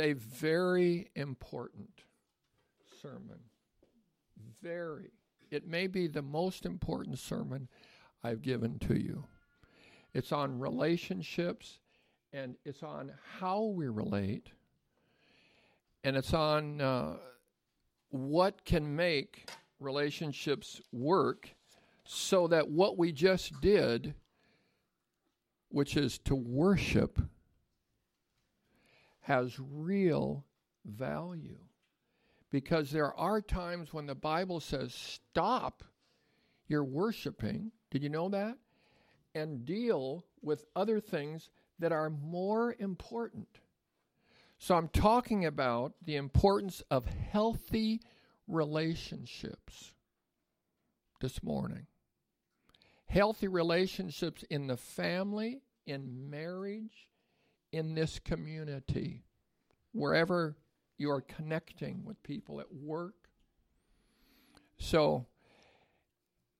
a very important sermon. Very. It may be the most important sermon I've given to you. It's on relationships and it's on how we relate and it's on uh, what can make relationships work so that what we just did, which is to worship, has real value. Because there are times when the Bible says, stop your worshiping. Did you know that? And deal with other things that are more important. So I'm talking about the importance of healthy relationships this morning. Healthy relationships in the family, in marriage, in this community, wherever you're connecting with people at work. So,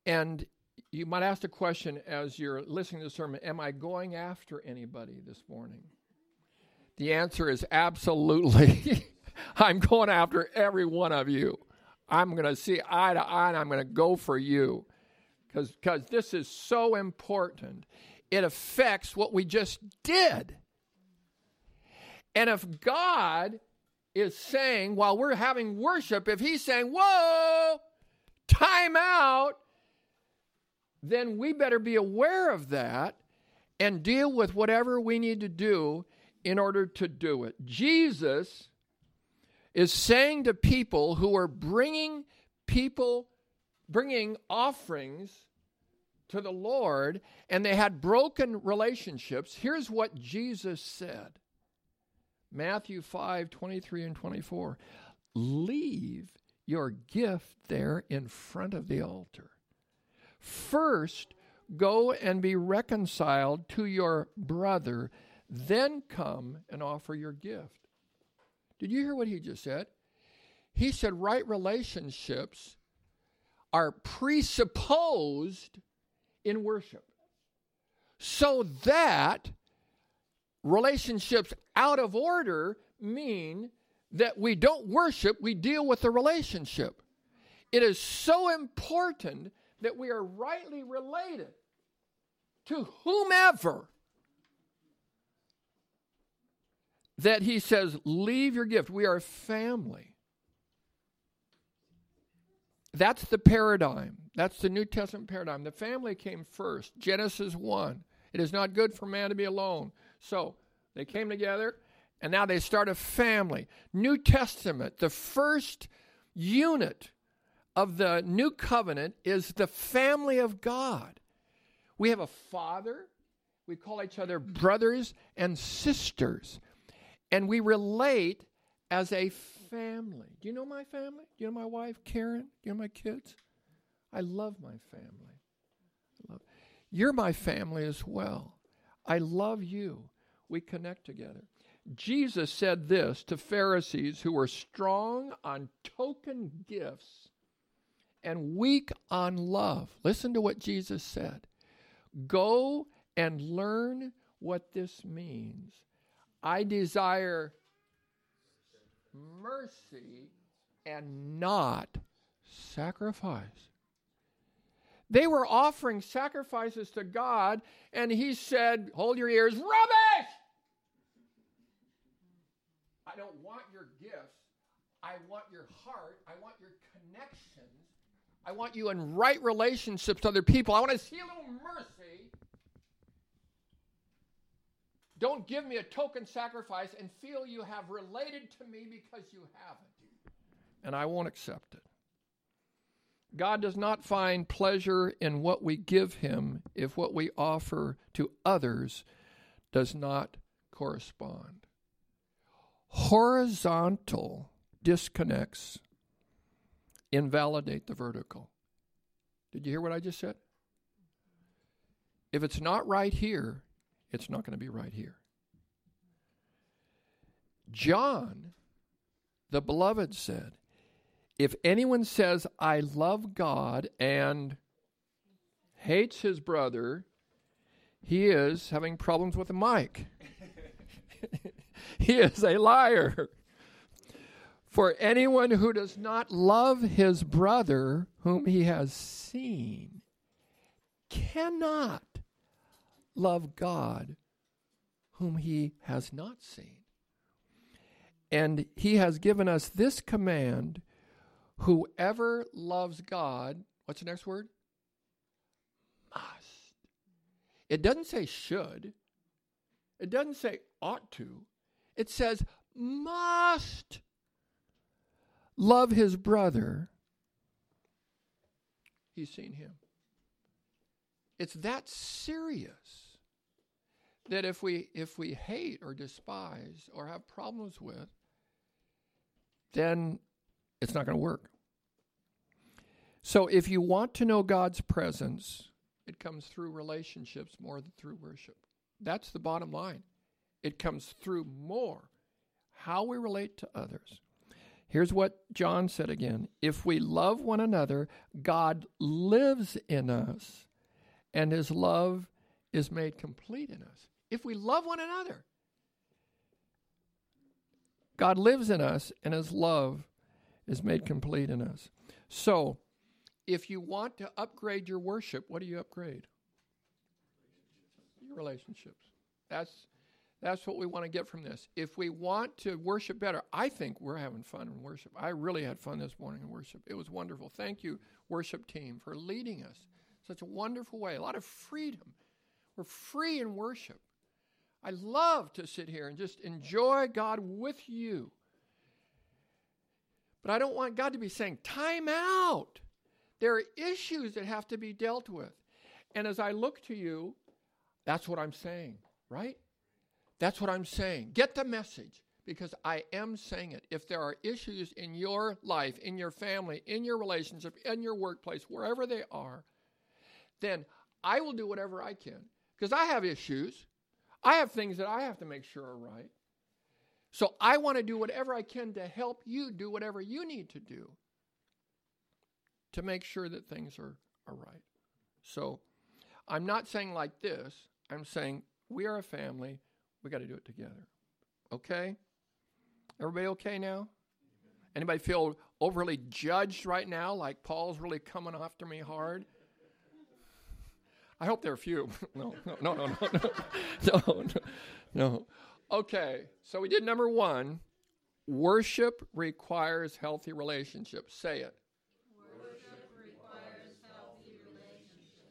and you might ask the question as you're listening to the sermon Am I going after anybody this morning? The answer is absolutely. I'm going after every one of you. I'm going to see eye to eye and I'm going to go for you because this is so important. It affects what we just did. And if God is saying, while we're having worship, if He's saying, Whoa, time out, then we better be aware of that and deal with whatever we need to do in order to do it. Jesus is saying to people who are bringing people, bringing offerings to the Lord, and they had broken relationships. Here's what Jesus said Matthew 5 23 and 24. Leave your gift there in front of the altar. First, go and be reconciled to your brother then come and offer your gift. Did you hear what he just said? He said right relationships are presupposed in worship. So that relationships out of order mean that we don't worship, we deal with the relationship. It is so important that we are rightly related to whomever that he says, Leave your gift. We are family. That's the paradigm. That's the New Testament paradigm. The family came first. Genesis 1. It is not good for man to be alone. So they came together and now they start a family. New Testament, the first unit of the new covenant is the family of God. We have a father. We call each other brothers and sisters and we relate as a family. Do you know my family? Do you know my wife, Karen? Do you know my kids? I love my family. Love. You're my family as well. I love you. We connect together. Jesus said this to Pharisees who were strong on token gifts and weak on love. Listen to what Jesus said. Go and learn what this means. I desire mercy and not sacrifice. They were offering sacrifices to God, and he said, Hold your ears, rubbish! I don't want your gifts. I want your heart. I want your connections. I want you in right relationships to other people. I want to see a little mercy. Don't give me a token sacrifice and feel you have related to me because you haven't. And I won't accept it. God does not find pleasure in what we give him if what we offer to others does not correspond. Horizontal disconnects invalidate the vertical. Did you hear what I just said? If it's not right here, it's not going to be right here. John, the beloved, said, If anyone says, I love God and hates his brother, he is having problems with the mic. he is a liar. For anyone who does not love his brother whom he has seen cannot love God whom he has not seen. And he has given us this command whoever loves God, what's the next word? Must. It doesn't say should, it doesn't say ought to, it says must love his brother. He's seen him. It's that serious that if we if we hate or despise or have problems with then it's not going to work. So if you want to know God's presence, it comes through relationships more than through worship. That's the bottom line. It comes through more how we relate to others. Here's what John said again If we love one another, God lives in us, and his love is made complete in us. If we love one another, God lives in us, and his love is made complete in us. So, if you want to upgrade your worship, what do you upgrade? Your relationships. That's that's what we want to get from this. If we want to worship better, I think we're having fun in worship. I really had fun this morning in worship. It was wonderful. Thank you, worship team, for leading us such a wonderful way. A lot of freedom. We're free in worship. I love to sit here and just enjoy God with you. But I don't want God to be saying, time out. There are issues that have to be dealt with. And as I look to you, that's what I'm saying, right? That's what I'm saying. Get the message because I am saying it. If there are issues in your life, in your family, in your relationship, in your workplace, wherever they are, then I will do whatever I can because I have issues. I have things that I have to make sure are right. So I want to do whatever I can to help you do whatever you need to do to make sure that things are, are right. So I'm not saying like this. I'm saying we are a family. We got to do it together. Okay? Everybody okay now? Anybody feel overly judged right now, like Paul's really coming after me hard? I hope there are few. no, no, no, no, no, no, no, no. Okay, so we did number one. Worship requires healthy relationships. Say it.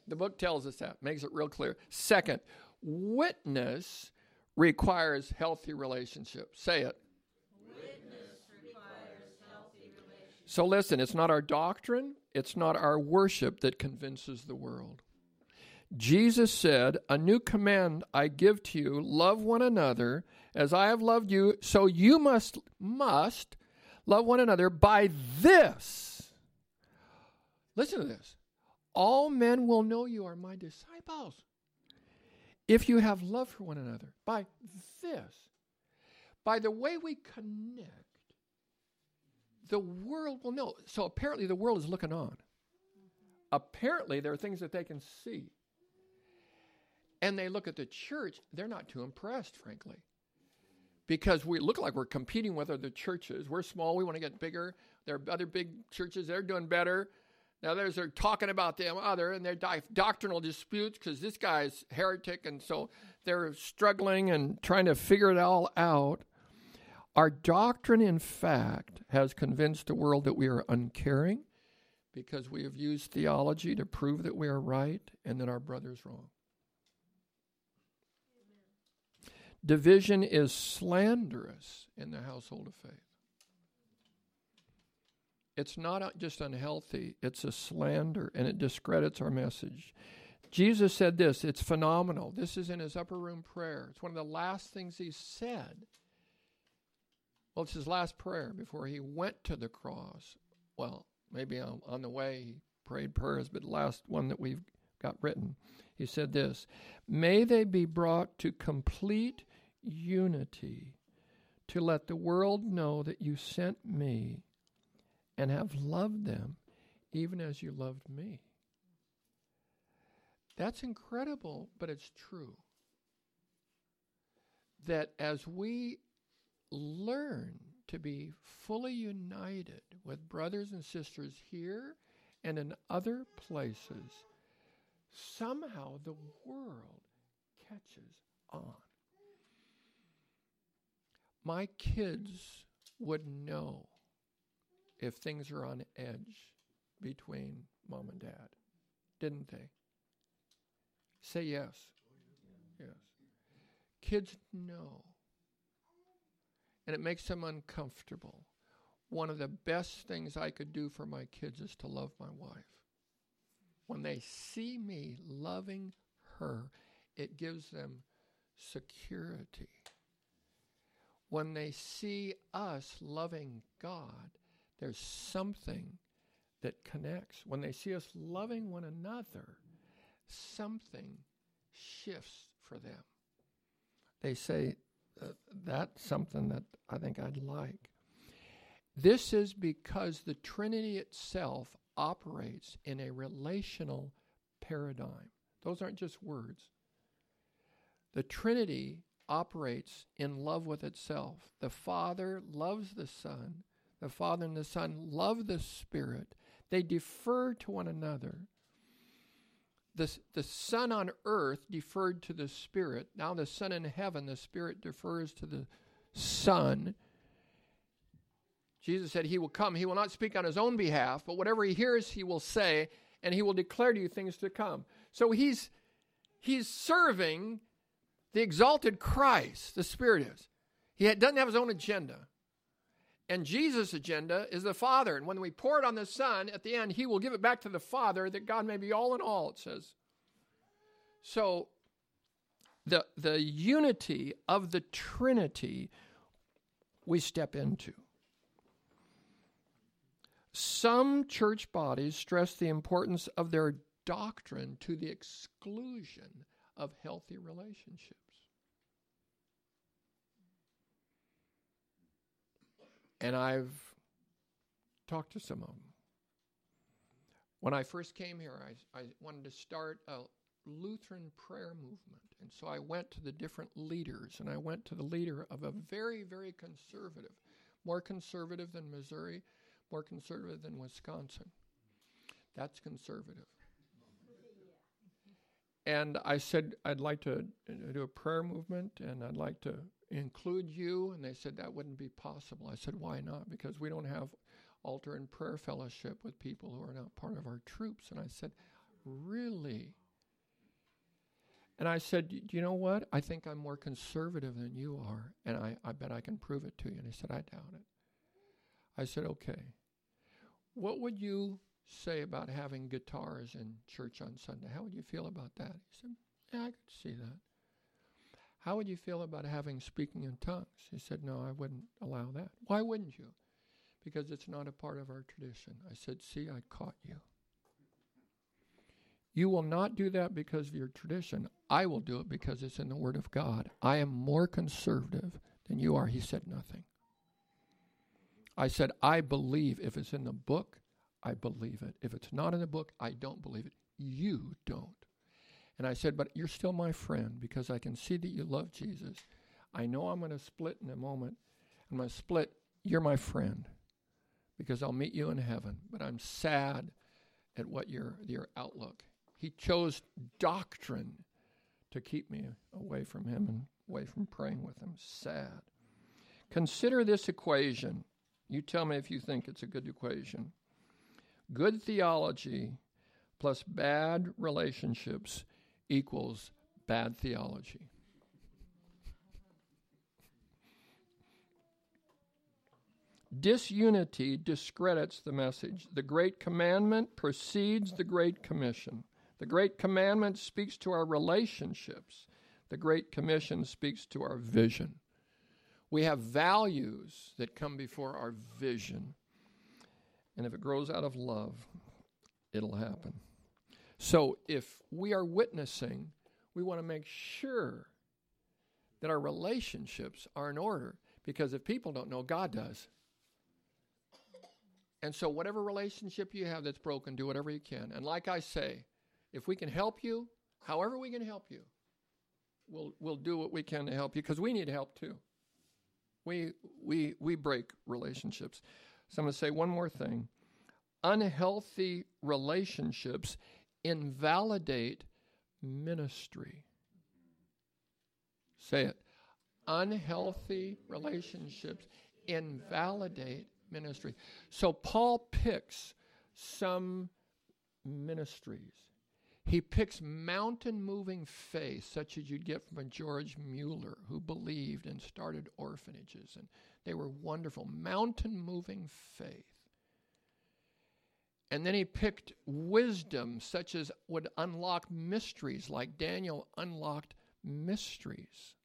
The book tells us that, makes it real clear. Second, witness requires healthy relationships. Say it. Witness requires healthy relationships. So listen, it's not our doctrine, it's not our worship that convinces the world. Jesus said, A new command I give to you love one another as I have loved you, so you must, must love one another by this. Listen to this. All men will know you are my disciples if you have love for one another. By this. By the way we connect, the world will know. So apparently, the world is looking on. Apparently, there are things that they can see and they look at the church, they're not too impressed, frankly. Because we look like we're competing with other churches. We're small, we want to get bigger. There are other big churches, they're doing better. Now, there's they're talking about them other, and their di- doctrinal disputes because this guy's heretic, and so they're struggling and trying to figure it all out. Our doctrine, in fact, has convinced the world that we are uncaring because we have used theology to prove that we are right and that our brother's wrong. Division is slanderous in the household of faith. It's not just unhealthy, it's a slander and it discredits our message. Jesus said this, it's phenomenal. This is in his upper room prayer. It's one of the last things he said. Well, it's his last prayer before he went to the cross. Well, maybe on, on the way he prayed prayers, but the last one that we've got written, he said this May they be brought to complete unity to let the world know that you sent me and have loved them even as you loved me. That's incredible, but it's true. That as we learn to be fully united with brothers and sisters here and in other places, somehow the world catches on. My kids would know if things are on edge between mom and dad, didn't they? Say yes. Yes. Kids know. And it makes them uncomfortable. One of the best things I could do for my kids is to love my wife. When they see me loving her, it gives them security. When they see us loving God, there's something that connects. When they see us loving one another, something shifts for them. They say, uh, That's something that I think I'd like. This is because the Trinity itself operates in a relational paradigm. Those aren't just words. The Trinity operates in love with itself. The Father loves the Son. The Father and the Son love the Spirit. They defer to one another. The, the Son on earth deferred to the Spirit. Now, the Son in heaven, the Spirit defers to the Son. Jesus said, He will come. He will not speak on His own behalf, but whatever He hears, He will say, and He will declare to you things to come. So He's, he's serving the exalted Christ, the Spirit is. He doesn't have His own agenda. And Jesus' agenda is the Father. And when we pour it on the Son, at the end, He will give it back to the Father that God may be all in all, it says. So, the, the unity of the Trinity we step into. Some church bodies stress the importance of their doctrine to the exclusion of healthy relationships. And I've talked to some of them. When I first came here, I, I wanted to start a Lutheran prayer movement. And so I went to the different leaders, and I went to the leader of a very, very conservative, more conservative than Missouri, more conservative than Wisconsin. That's conservative. And I said, I'd like to uh, do a prayer movement, and I'd like to include you? And they said that wouldn't be possible. I said, why not? Because we don't have altar and prayer fellowship with people who are not part of our troops. And I said, really? And I said, do you know what? I think I'm more conservative than you are, and I, I bet I can prove it to you. And he said, I doubt it. I said, okay. What would you say about having guitars in church on Sunday? How would you feel about that? He said, yeah, I could see that. How would you feel about having speaking in tongues? He said, No, I wouldn't allow that. Why wouldn't you? Because it's not a part of our tradition. I said, See, I caught you. You will not do that because of your tradition. I will do it because it's in the Word of God. I am more conservative than you are. He said nothing. I said, I believe if it's in the book, I believe it. If it's not in the book, I don't believe it. You don't. And I said, But you're still my friend because I can see that you love Jesus. I know I'm going to split in a moment. I'm going to split. You're my friend because I'll meet you in heaven. But I'm sad at what your, your outlook. He chose doctrine to keep me away from him and away from praying with him. Sad. Consider this equation. You tell me if you think it's a good equation. Good theology plus bad relationships equals bad theology. Disunity discredits the message. The Great Commandment precedes the Great Commission. The Great Commandment speaks to our relationships. The Great Commission speaks to our vision. We have values that come before our vision. And if it grows out of love, it'll happen. So if we are witnessing, we want to make sure that our relationships are in order because if people don't know, God does. And so, whatever relationship you have that's broken, do whatever you can. And like I say, if we can help you, however we can help you, we'll, we'll do what we can to help you because we need help too. We we we break relationships. So I'm going to say one more thing. Unhealthy relationships invalidate ministry. Say it. Unhealthy relationships invalidate ministry. So Paul picks some ministries. He picks mountain moving faith, such as you'd get from a George Mueller, who believed and started orphanages. And they were wonderful. Mountain moving faith. And then he picked wisdom, such as would unlock mysteries, like Daniel unlocked mysteries.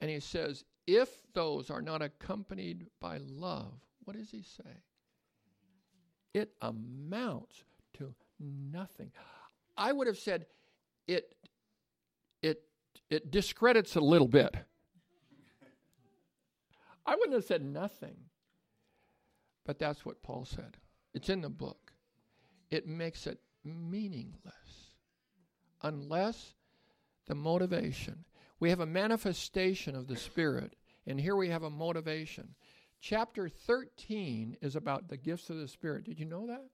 And he says, if those are not accompanied by love, what does he say? It amounts to nothing. I would have said it it it discredits a little bit. I wouldn't have said nothing. But that's what Paul said. It's in the book. It makes it meaningless unless the motivation. We have a manifestation of the Spirit, and here we have a motivation. Chapter 13 is about the gifts of the Spirit. Did you know that?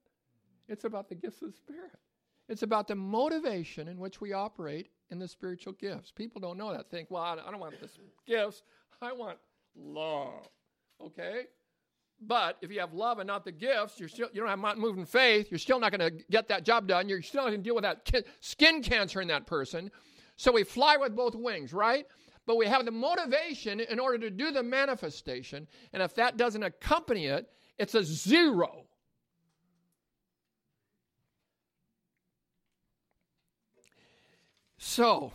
It's about the gifts of the Spirit. It's about the motivation in which we operate in the spiritual gifts. People don't know that. Think, well, I don't want the gifts. I want love. Okay? But if you have love and not the gifts, you're still you don't have moving faith. You're still not going to get that job done. You're still not going to deal with that ki- skin cancer in that person. So we fly with both wings, right? But we have the motivation in order to do the manifestation. And if that doesn't accompany it, it's a zero. So,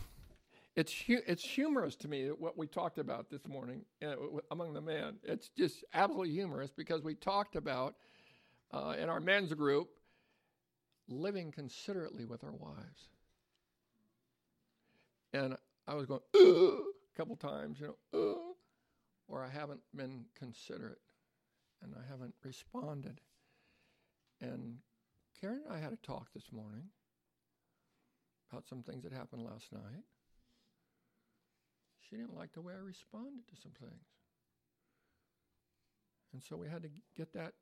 it's hu- it's humorous to me what we talked about this morning uh, among the men. It's just absolutely humorous because we talked about uh, in our men's group living considerately with our wives, and I was going a couple times, you know, or I haven't been considerate, and I haven't responded. And Karen and I had a talk this morning about some things that happened last night. She didn't like the way I responded to some things. And so we had to get that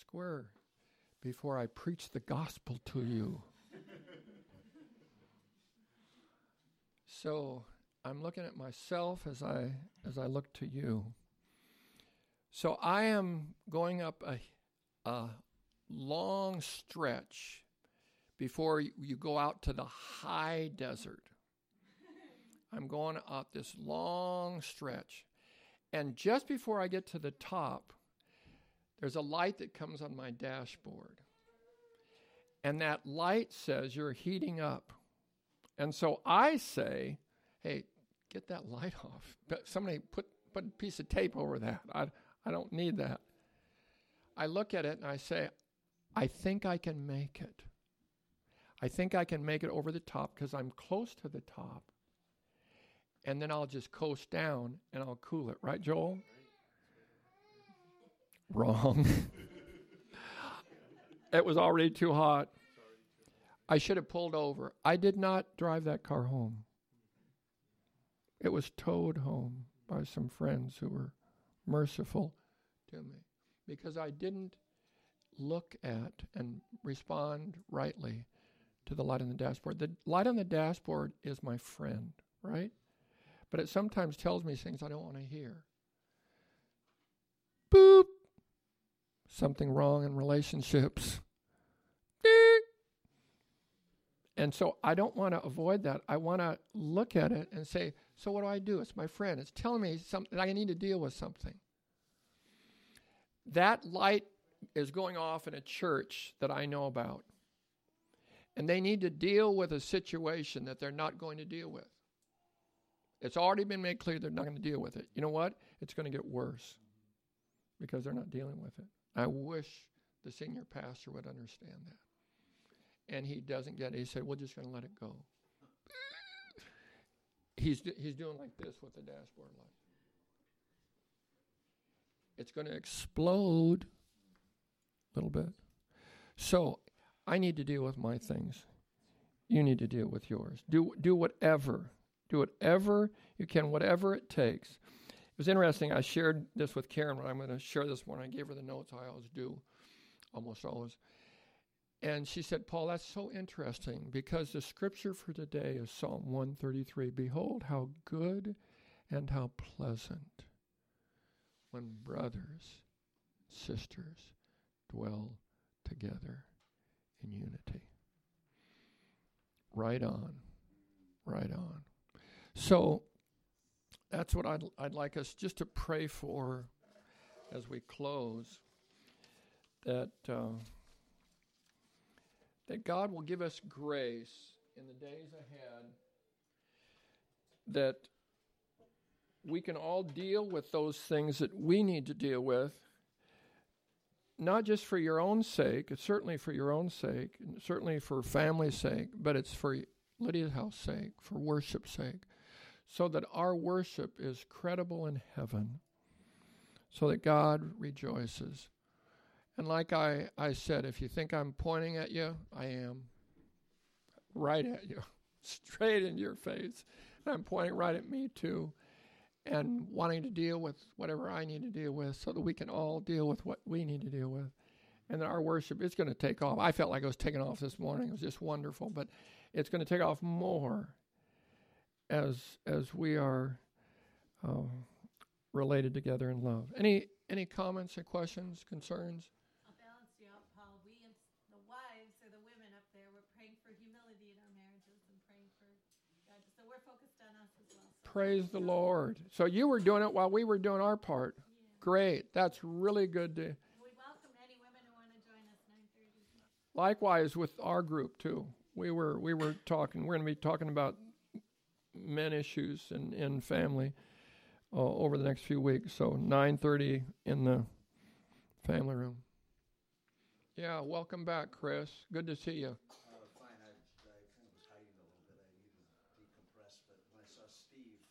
square before I preach the gospel to you. so I'm looking at myself as I as I look to you. So I am going up a, a long stretch before you go out to the high desert. I'm going up this long stretch. And just before I get to the top, there's a light that comes on my dashboard. And that light says you're heating up. And so I say, hey, get that light off. But somebody put, put a piece of tape over that. I, I don't need that. I look at it and I say, I think I can make it. I think I can make it over the top because I'm close to the top. And then I'll just coast down and I'll cool it. Right, Joel? Wrong. it was already too hot. I should have pulled over. I did not drive that car home. It was towed home by some friends who were merciful to me because I didn't look at and respond rightly to the light on the dashboard. The light on the dashboard is my friend, right? But it sometimes tells me things I don't want to hear. Boop. Something wrong in relationships. Beep. And so I don't want to avoid that. I want to look at it and say, so what do I do? It's my friend. It's telling me something I need to deal with something. That light is going off in a church that I know about and they need to deal with a situation that they're not going to deal with. It's already been made clear they're not going to deal with it. You know what? It's going to get worse because they're not dealing with it. I wish the senior pastor would understand that. And he doesn't get it. He said, We're just going to let it go. he's, he's doing like this with the dashboard light. It's going to explode a little bit. So I need to deal with my things. You need to deal with yours. Do do whatever. Do whatever you can, whatever it takes. It was interesting. I shared this with Karen, but I'm going to share this morning. I gave her the notes I always do, almost always. And she said, Paul, that's so interesting because the scripture for today is Psalm 133. Behold, how good and how pleasant when brothers, sisters dwell together in unity. Right on. Right on. So that's what I'd, I'd like us just to pray for as we close that. Uh, that God will give us grace in the days ahead that we can all deal with those things that we need to deal with, not just for your own sake, it's certainly for your own sake, and certainly for family's sake, but it's for Lydia's house sake, for worship's sake, so that our worship is credible in heaven, so that God rejoices. And like I, I said, if you think I'm pointing at you, I am. Right at you, straight in your face. And I'm pointing right at me too, and wanting to deal with whatever I need to deal with so that we can all deal with what we need to deal with. And that our worship is going to take off. I felt like it was taking off this morning. It was just wonderful, but it's going to take off more as as we are uh, related together in love. Any any comments or questions, concerns? I'll balance you out, Paul. We, and the wives or the women up there, we're praying for humility in our marriages and praying for God. So we're focused on us as well. So Praise the Lord. So you were doing it while we were doing our part. Great. That's really good to We welcome any women who want to join us 9:30. likewise with our group too. We were we were talking we're going to be talking about men issues and in family uh, over the next few weeks. So 9:30 in the family room. Yeah, welcome back, Chris. Good to see you. Uh, you hope who's here of was hiding a little bit. I needed to decompress, but when I saw Steve,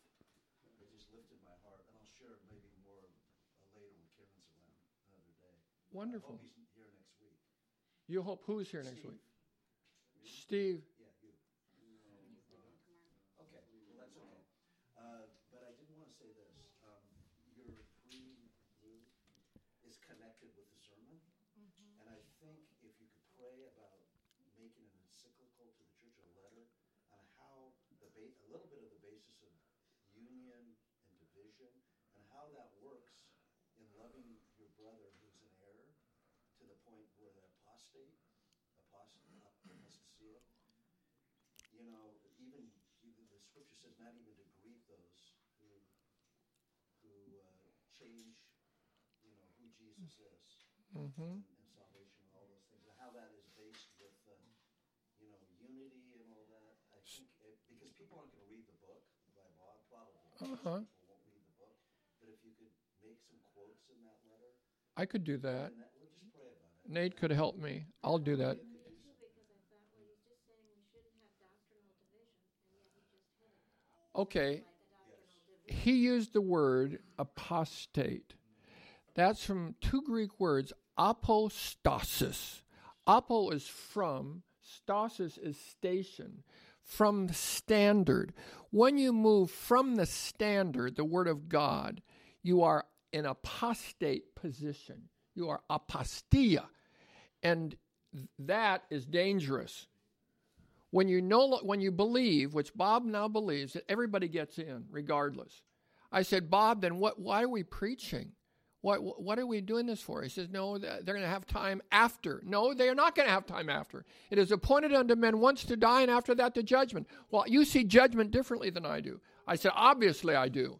it just lifted my heart. And I'll share maybe more uh, later when Karen's around another day. Wonderful. I hope he's here next week. You hope who's here next Steve. week? Steve. Yeah, you. Okay, well, that's okay. Uh, but I did want to say this. Um, your prelude is connected with the sermon. And I think if you could pray about making an encyclical to the church, a letter, on how the ba- a little bit of the basis of union and division, and how that works in loving your brother who's an heir to the point where the apostate, apostate, apostasia, you know, even, even the scripture says not even to grieve those who who uh, change, you know, who Jesus is Mm-hmm. and, and salvation and all those things, and how that is based with, uh, you know, unity and all that. I think it, because people aren't going to read the book by Bob, probably. Uh-huh. People won't read the book, but if you could make some quotes in that letter, I could do that. that, we'll just pray about it. Nate could help me. I'll do that. Me too, because I thought, well, he's just saying we shouldn't have doctrinal division, and yet he just hit it Okay. He used the word apostate. That's from two Greek words, apostasis. Apo is from, stasis is station, from the standard. When you move from the standard, the word of God, you are in apostate position. You are apostia. And that is dangerous. When you know, when you believe, which Bob now believes, that everybody gets in regardless. I said, Bob, then what? Why are we preaching? What what are we doing this for? He says, No, they're going to have time after. No, they are not going to have time after. It is appointed unto men once to die, and after that the judgment. Well, you see judgment differently than I do. I said, Obviously, I do,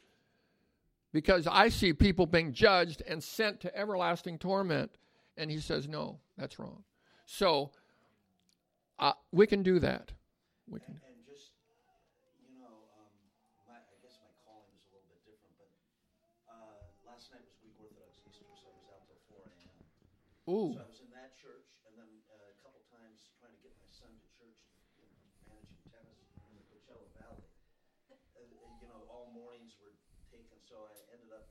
because I see people being judged and sent to everlasting torment. And he says, No, that's wrong. So uh, we can do that. We can. And, and just, you know, um, my, I guess my calling is a little bit different, but uh, last night was Greek Orthodox Easter, so I was out till 4 a.m. Ooh. So I was in that church, and then uh, a couple times trying to get my son to church, you know, managing tennis in the Coachella Valley. And, and, you know, all mornings were taken, so I ended up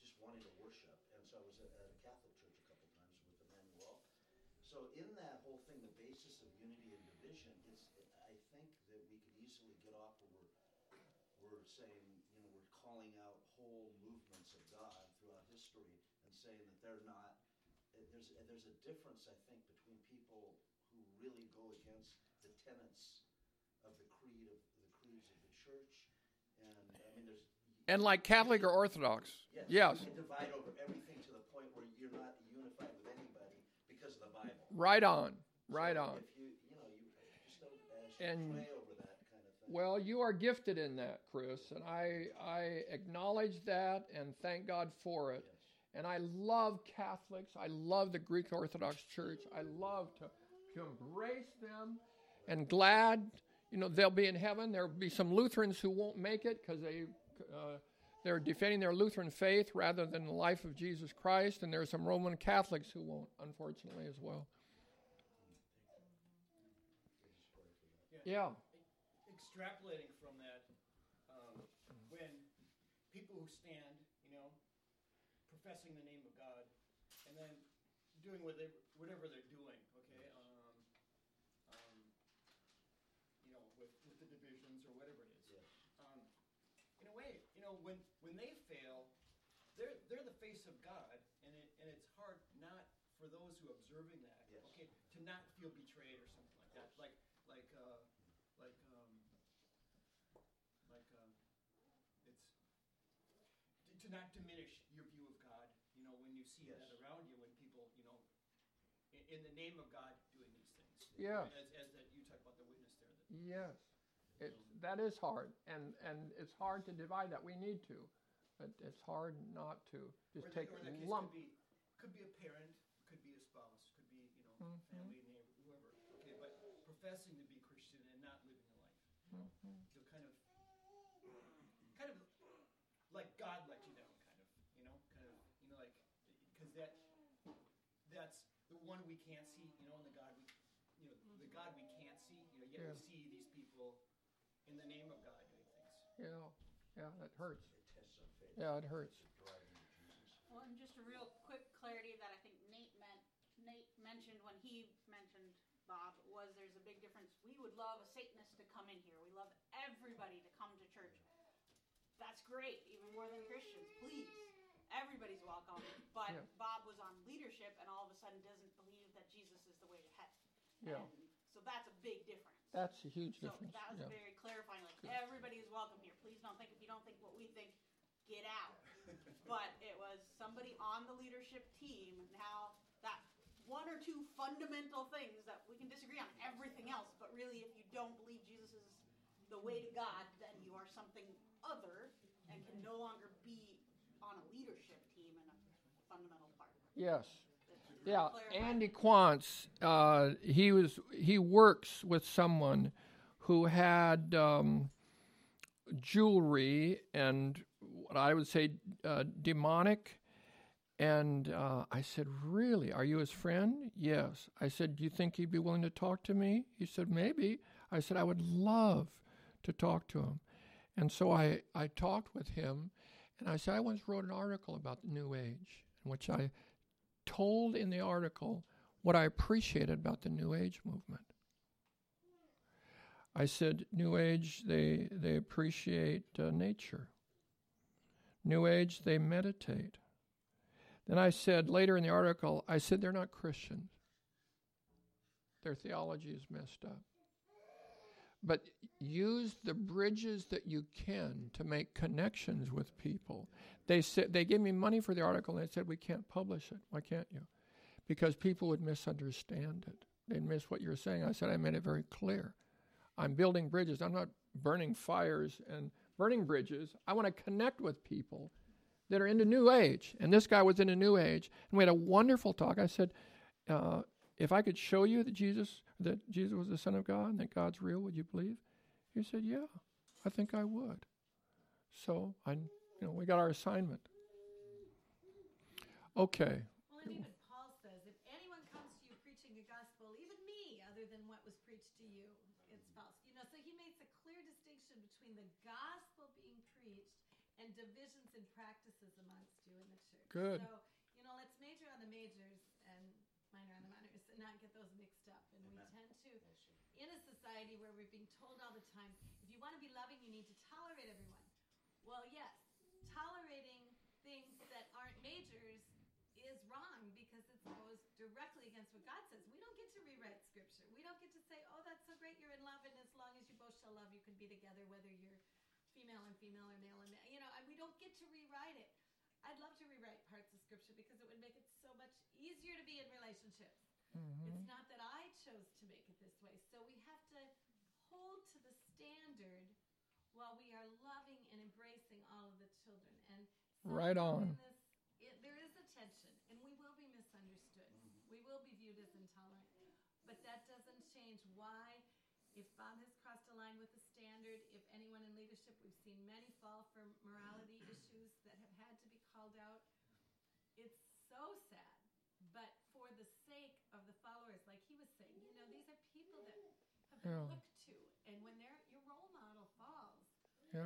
just wanting to worship. And so I was at, at a Catholic church a couple times with Emmanuel. So in that whole thing, the basis of unity and division, it's, I think that we could easily get off where we're, we're saying, you know, we're calling out whole movements saints of God throughout history and saying that they're not. uh, There's uh, there's a difference, I think, between people who really go against the tenets of the creed of the creeds of the church, and I mean, there's And like Catholic or Orthodox. Yes. Yes. You can divide over everything to the point where you're not unified with anybody because of the Bible. Right on. Right So on. If you, you know, you just don't uh, And- pray over that kind of thing. Well, you are gifted in that, Chris, and I I acknowledge that and thank God for it. Yes. And I love Catholics. I love the Greek Orthodox Church. I love to, to embrace them and glad, you know, they'll be in heaven. There'll be some Lutherans who won't make it because they, uh, they're defending their Lutheran faith rather than the life of Jesus Christ. And there are some Roman Catholics who won't, unfortunately, as well. Yeah. extrapolating from that, um, when people who stand, professing the name of God, and then doing what they, whatever they're doing, okay, um, um, you know, with, with the divisions or whatever it is. Yes. Um, in a way, you know, when when they fail, they're they're the face of God, and it and it's hard not for those who are observing that, Yes. okay, to not feel betrayed or something like that, like like uh, like um, like um, it's to not diminish your view of God. You know, when you see Yes. that around you, when people, you know, in, in the name of God, doing these things. Yeah. As as that you talk about the witness there. That, Yes, it that is hard, and and it's hard to divide that. We need to, but it's hard not to just or, take or that lump. could be could be a parent, could be a spouse, could be you know Mhm. family, neighbor, whoever. Okay, but professing to be Christian and not living the life. Mhm. You'll kind of kind of like God let you down, kind of. You know, kind of you know like because that that's the one we can't see. You know, and the God we you know the mm-hmm. God we can't see. You know, yet Yeah. we see these people in the name of God doing things. Yeah, yeah, that hurts. It tests our faith. Yeah, it hurts. To drive you to Jesus. Well, and just a real quick clarity that I think Nate meant, Nate mentioned when he mentioned Bob was there's a big difference. We would love a Satanist to come in here. We love everybody to come to church. That's great, even more than Christians. Please, everybody's welcome. But Yeah. Bob was on leadership and all of a sudden doesn't believe that Jesus is the way to heaven. Yeah, And so that's a big difference. that's a huge So difference. So that was Yeah, very clarifying. Like everybody is welcome here. Please don't think if you don't think what we think, get out. but it was somebody on the leadership team. Now that one or two fundamental things that we can disagree on everything else, but really, if you don't believe Jesus is the way to God, then you are something other and can no longer be on a leadership team and a fundamental part. yes, yeah. Andy Quantz, uh, he was he works with someone who had um, jewelry and what I would say uh, demonic. And uh, I said, Really? Are you his friend? Yes. I said, Do you think he'd be willing to talk to me? He said, Maybe. I said, I would love to talk to him. And so I, I talked with him, and I said, I once wrote an article about the New Age, in which I told in the article what I appreciated about the New Age movement. I said, New Age, they, they appreciate uh, nature. New Age, they meditate. Then I said later in the article, I said they're not Christians. Their theology is messed up. But use the bridges that you can to make connections with people. They said they gave me money for the article and they said we can't publish it. Why can't you? Because people would misunderstand it. They'd miss what you're saying. I said I made it very clear. I'm building bridges. I'm not burning fires and burning bridges. I want to connect with people that are into New Age. And this guy was in a New Age, and we had a wonderful talk. I said, uh, "If I could show you that Jesus, that Jesus was the Son of God, and that God's real, would you believe?" He said, "Yeah, I think I would." So I, you know, we got our assignment. Okay. Well, and even Paul says, if anyone comes to you preaching a gospel, even me, other than what was preached to you, it's false. You know, so he makes a clear distinction between the gospel being preached and divisions and practices amongst you in the church. Good. So, society where we've been told all the time, if you want to be loving, you need to tolerate everyone. Well, yes, tolerating things that aren't majors is wrong because it goes directly against what God says. We don't get to rewrite scripture. We don't get to say, oh, that's so great, you're in love, and as long as you both shall love, you can be together, whether you're female and female or male and male. You know, we don't get to rewrite it. I'd love to rewrite parts of scripture because it would make it so much easier to be in relationships. Mm-hmm. It's not that I chose to make it this way. So we have hold to the standard while we are loving and embracing all of the children. And Right on. this, it, there is a tension, and we will be misunderstood. Mm-hmm. We will be viewed as intolerant. But that doesn't change why, if Bob has crossed a line with the standard, if anyone in leadership, we've seen many fall for morality issues that have had to be called out. It's so sad. But for the sake of the followers, like he was saying, you know, these are people that have Yeah. looked to. And when their your role model falls, Yeah.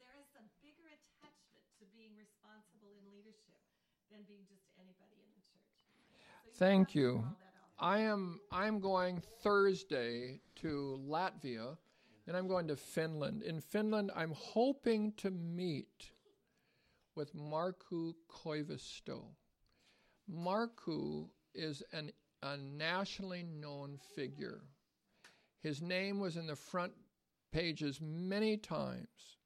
there is a bigger attachment to being responsible in leadership than being just anybody in the church. So Thank you. call that out. I am I'm going Thursday to Latvia, and I'm going to Finland. In Finland, I'm hoping to meet with Markku Koivisto. Markku is an, a nationally known figure. His name was in the front pages many times.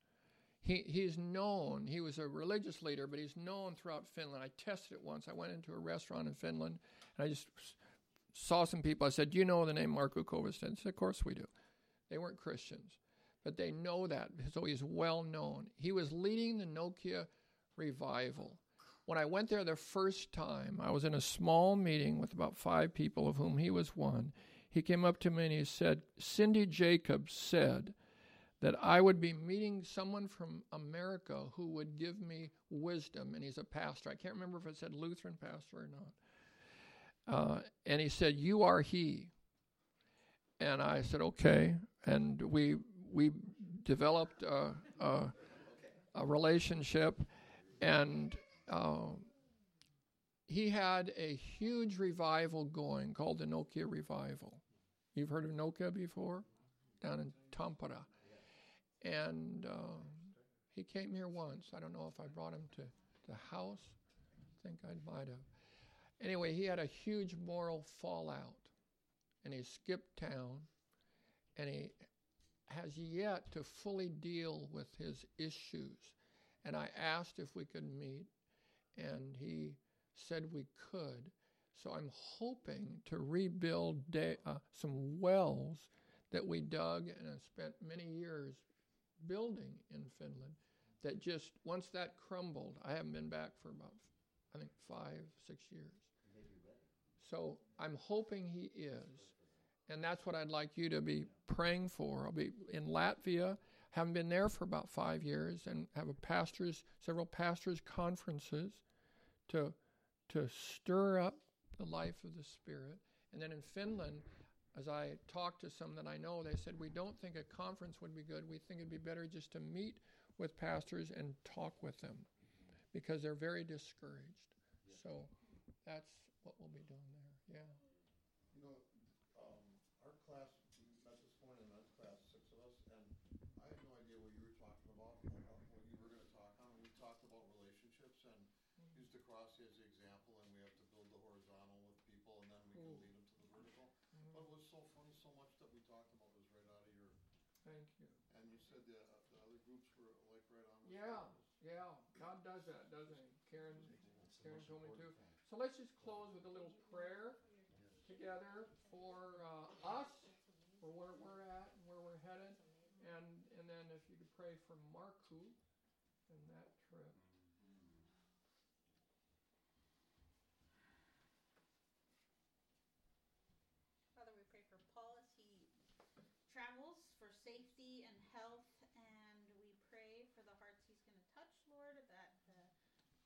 He, he's known, he was a religious leader, but he's known throughout Finland. I tested it once. I went into a restaurant in Finland and I just saw some people. I said, Do you know the name Marko Kovac? They said, Of course we do. They weren't Christians, but they know that, so he's well known. He was leading the Nokia revival. When I went there the first time, I was in a small meeting with about five people, of whom he was one. He came up to me and he said, Cindy Jacobs said that I would be meeting someone from America who would give me wisdom, and he's a pastor. I can't remember if it said Lutheran pastor or not. Uh, and he said, "You are he." And I said, "Okay." And we we developed a, a, a relationship, and uh, he had a huge revival going called the Nokia Revival. You've heard of Nokia before, down in Tampere, and uh, he came here once. I don't know if I brought him to the house. I think I might have. Anyway, he had a huge moral fallout, and he skipped town, and he has yet to fully deal with his issues. And I asked if we could meet, and he said we could. So I'm hoping to rebuild da- uh, some wells that we dug and have spent many years building in Finland. That just once that crumbled, I haven't been back for about I think five, six years. So I'm hoping he is. And that's what I'd like you to be praying for. I'll be in Latvia, haven't been there for about five years, and have a pastors, several pastors' conferences to to stir up the life of the Spirit. And then in Finland, as I talked to some that I know, they said, We don't think a conference would be good. We think it'd be better just to meet with pastors and talk with them because they're very discouraged. So that's what we'll be doing there. Yeah. You know, um, our class met this morning, in men's class, six of us, and I had no idea what you were talking about, uh, what you were gonna talk on. We talked about relationships and used the cross as the example, and we have to build the horizontal with people, and then we can Ooh. lead them to the vertical. But it was so funny, so much that we talked about was right out of your, Thank you. and you said the, uh, the other groups were like right on. with Yeah, yeah. God does that, doesn't he? Karen, Karen told me to. So let's just close with a little prayer together for uh, us, for where we're at and where we're headed, and and then if you could pray for Markku and that trip. Father, we pray for Paul as he travels for safety and health, and we pray for the hearts he's going to touch, Lord, that the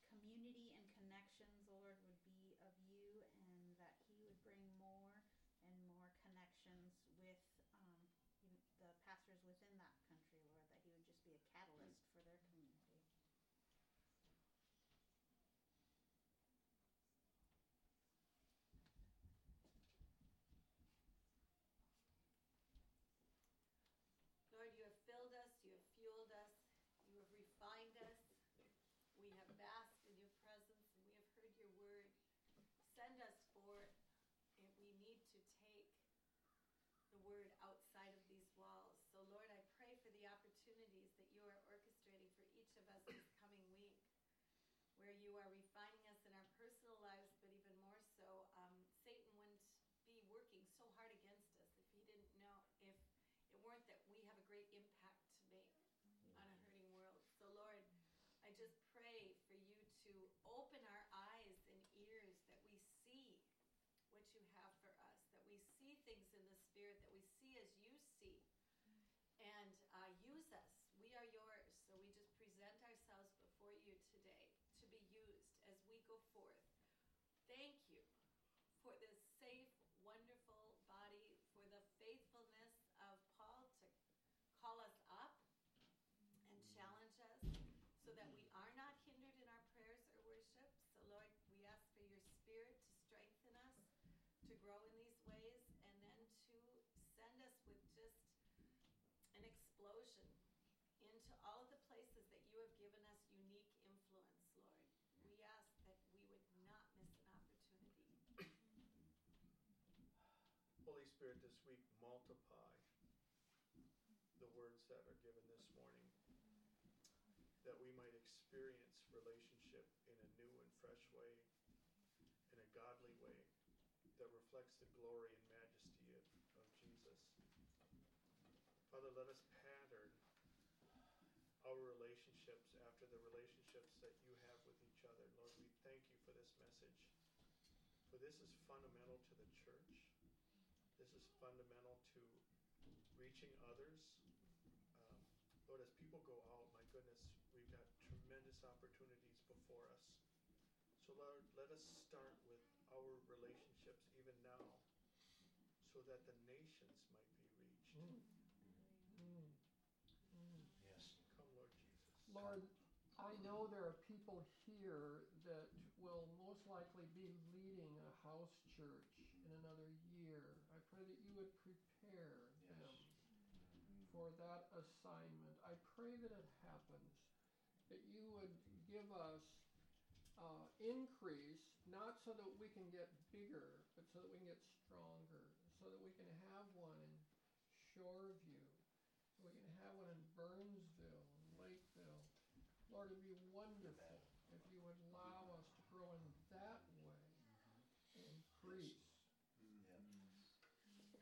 community and connections, Lord, would be of you, and that he would bring more and more connections with um, the pastors within that Spirit that we see as you see and uh, use us. We are yours. So we just present ourselves before you today to be used as we go forth. Thank you for this safe, wonderful body, for the faithfulness of Paul to call us up and challenge us so that we are not hindered in our prayers or worship. So, Lord, we ask for your spirit to strengthen us to grow in these Holy Spirit, this week multiply the words that are given this morning, that we might experience relationship in a new and fresh way, in a godly way, that reflects the glory and majesty of, of Jesus. Father, let us pattern our relationships after the relationships that you have with each other. Lord, we thank you for this message. For this is fundamental to the church. This is fundamental to reaching others. Um, Lord, as people go out, my goodness, we've got tremendous opportunities before us. So, Lord, let us start with our relationships even now so that the nations might be reached. Mm. Yes. Come, Lord Jesus. Lord, I know there are people here that will most likely be leading a house church in another year. I pray that you would prepare Yes. them for that assignment. I pray that it happens, that you would give us uh, increase, not so that we can get bigger, but so that we can get stronger, so that we can have one in Shoreview, so we can have one in Burnsville, and Lakeville. Lord, it'd be wonderful if you would allow us to grow in that way and increase. Yeah.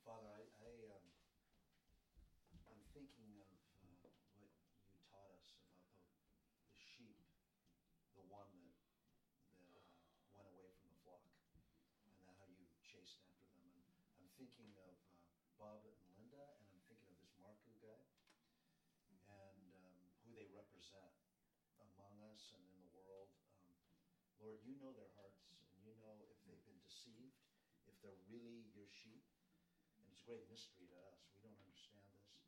Father, I, I, um, I'm thinking of, uh, what you taught us about the, the sheep, the one that, that, uh, went away from the flock, and then how you chased after them, and I'm thinking of, uh, Bob and Linda, and I'm thinking of this Marco guy, and, um, who they represent among us and in the world. Um, Lord, you know their hearts, and you know if they've been deceived, if they're really your sheep. And it's a great mystery to us. We don't understand this.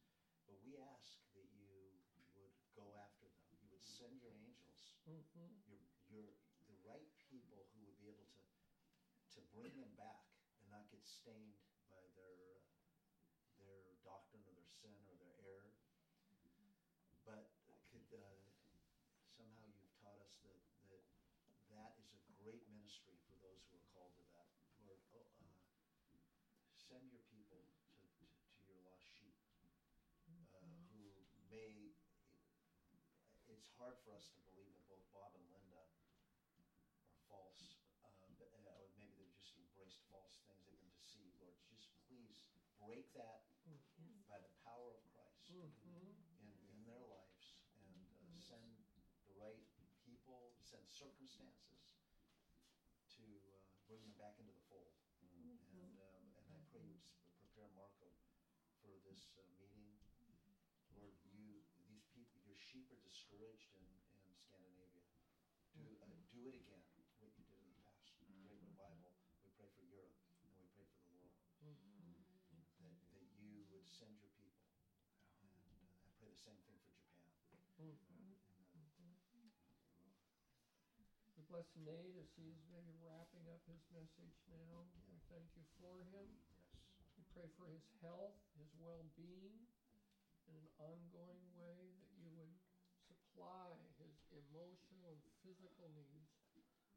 But we ask that you would go after them. You would send your angels, Mm-hmm. your, your, the right people who would be able to, to bring them back and not get stained by their, uh, their doctrine or their sin or their error. But could, uh, somehow you've taught us that, that that is a great ministry for those who are called to that. Lord, oh, uh, send your people to, to, to your lost sheep uh, who may. It's hard for us to believe that both Bob and Linda are false, uh, but, uh, maybe they've just embraced false things. They've been deceived. Lord, just please break that by the power of Christ Mm-hmm. in, in their lives and uh, send the right people, send circumstances to uh, bring them back into the fold. And, um, and I pray you would prepare Marco for this uh, meeting. Lord, you, these people, your sheep are discouraged in, in Scandinavia. Do, uh, do it again, what you did in the past. Great revival. We pray for Europe and we pray for the world. That, that you would send your people. And uh, I pray the same thing for Japan. Mm-hmm. Amen. Bless Nate as he's maybe wrapping up his message now. We thank you for him. Yes. We pray for his health, his well-being, in an ongoing way that you would supply his emotional and physical needs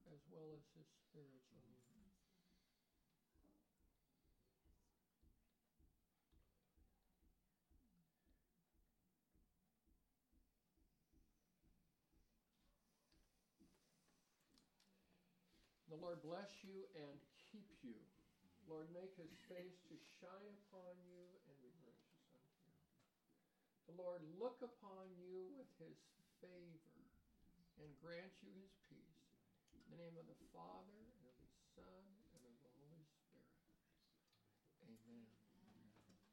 as well as his spiritual needs. The Lord bless you and keep you. Lord, make his face to shine upon you and be gracious unto you. The Lord look upon you with his favor and grant you his peace. In the name of the Father, and of the Son,